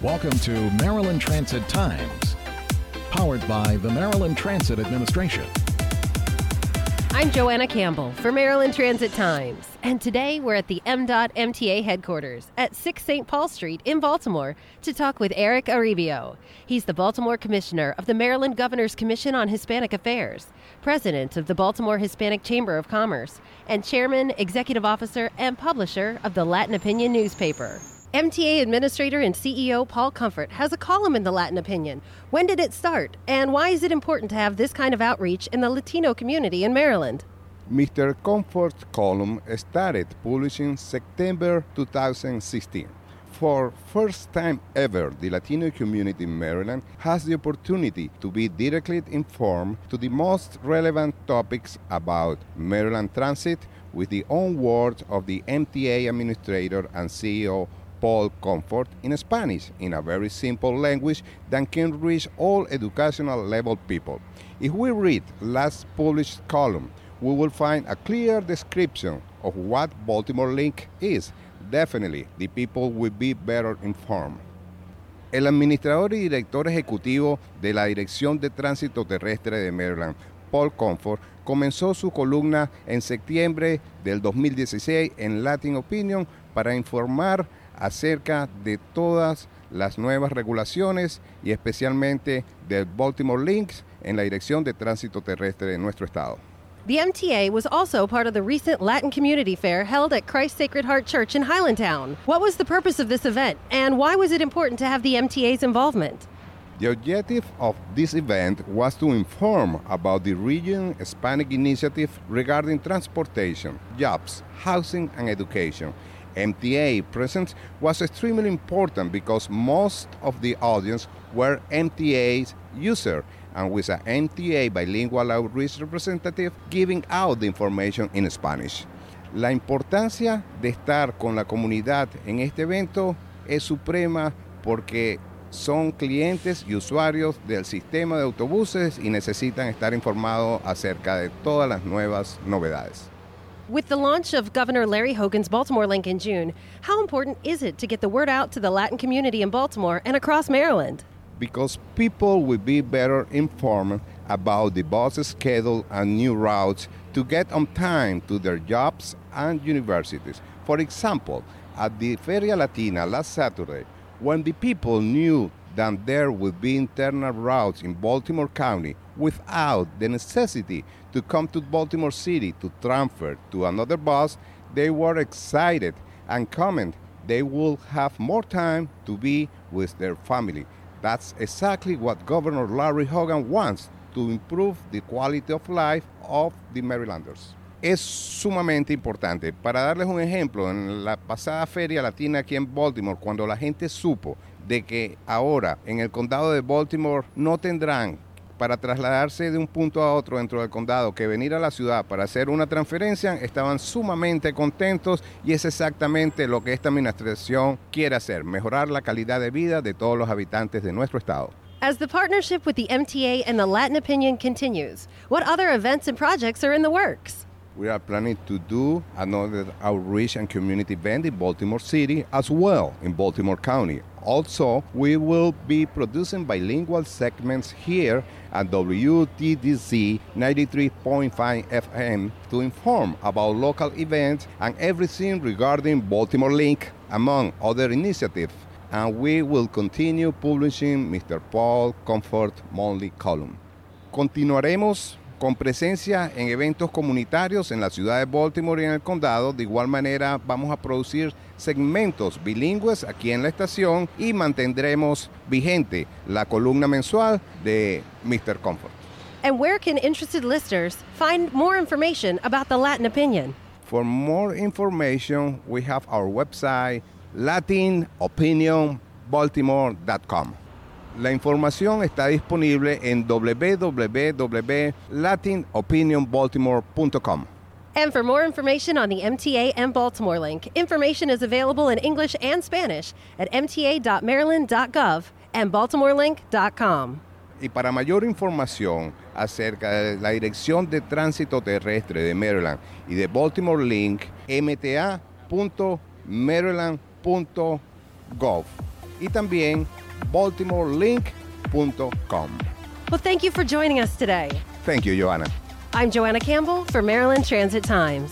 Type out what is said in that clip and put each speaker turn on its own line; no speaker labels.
Welcome to Maryland Transit Times, powered by the Maryland Transit Administration.
I'm Joanna Campbell for Maryland Transit Times, and today we're at the MDOT MTA headquarters at 6 St. Paul Street in Baltimore to talk with Eric Arevio. He's the Baltimore Commissioner of the Maryland Governor's Commission on Hispanic Affairs, President of the Baltimore Hispanic Chamber of Commerce, and Chairman, Executive Officer, and Publisher of the Latin Opinion newspaper. MTA Administrator and CEO Paul Comfort has a column in the Latin Opinion. When did it start, and why is it important to have this kind of outreach in the Latino community in Maryland?
Mr. Comfort's column started publishing September 2016. For first time ever, the Latino community in Maryland has the opportunity to be directly informed to the most relevant topics about Maryland transit with the own words of the MTA administrator and CEO Paul Comfort in Spanish in a very simple language that can reach all educational level people. If we read last published column, we will find a clear description of what Baltimore Link is. Definitely, the people will be better informed. El administrador y director ejecutivo de la Dirección de Tránsito Terrestre de Maryland, Paul Comfort, comenzó su columna en septiembre del 2016 en Latin Opinion para informar acerca de todas las nuevas regulaciones y especialmente del Baltimore Links en la Dirección de Tránsito Terrestre de nuestro estado.
The MTA was also part of the recent Latin Community Fair held at Christ Sacred Heart Church in Highlandtown. What was the purpose of this event, and why was it important to have the MTA's involvement?
The objective of this event was to inform about the region Hispanic initiative regarding transportation, jobs, housing, and education. MTA presence was extremely important because most of the audience were MTA's user and with an MTA bilingual outreach representative giving out the information in Spanish. La importancia de estar con la comunidad en este evento es suprema porque son clientes y usuarios del sistema de autobuses y necesitan estar informados acerca de todas las nuevas novedades.
With the launch of Governor Larry Hogan's Baltimore Link in June, how important is it to get the word out to the Latin community in Baltimore and across Maryland?
Because people will be better informed about the bus schedule and new routes to get on time to their jobs and universities. For example, at the Feria Latina last Saturday, when the people knew that there would be internal routes in Baltimore County without the necessity to come to Baltimore City to transfer to another bus, they were excited and comment they will have more time to be with their family. That's exactly what Governor Larry Hogan wants to improve the quality of life of the Marylanders. Es sumamente importante. Para darles un ejemplo, en la pasada feria latina aquí en Baltimore, cuando la gente supo de que ahora en el condado de Baltimore no tendrán para trasladarse de un punto a otro dentro del condado que venir a la ciudad para hacer una transferencia, estaban sumamente contentos y es exactamente lo que esta administración quiere hacer, mejorar la calidad de vida de todos los habitantes de nuestro estado.
As the partnership with the MTA and the Latin Opinion continues, what other events and projects are in the works?
We are planning to do another outreach and community event in Baltimore City as well in Baltimore County. Also, we will be producing bilingual segments here at WTDC 93.5 FM to inform about local events and everything regarding Baltimore Link, among other initiatives. And we will continue publishing Mr. Paul Comfort monthly column. Continuaremos con presencia en eventos comunitarios en la ciudad de Baltimore y en el condado. De igual manera, vamos a producir segmentos bilingües aquí en la estación y mantendremos vigente la columna mensual de Mr. Comfort.
And where can interested listeners find more information about the Latin opinion?
For more information, we have our website latinopinionbaltimore.com. La información está disponible en www.latinopinionbaltimore.com.
And for more information on the MTA and Baltimore Link, information is available in English and Spanish at mta.maryland.gov and baltimorelink.com.
Y para mayor información acerca de la Dirección de Tránsito Terrestre de Maryland y de Baltimore Link, mta.maryland.gov. y también baltimorelink.com.
Well, thank you for joining us today.
Thank you, Joanna.
I'm Joanna Campbell for Maryland Transit Times.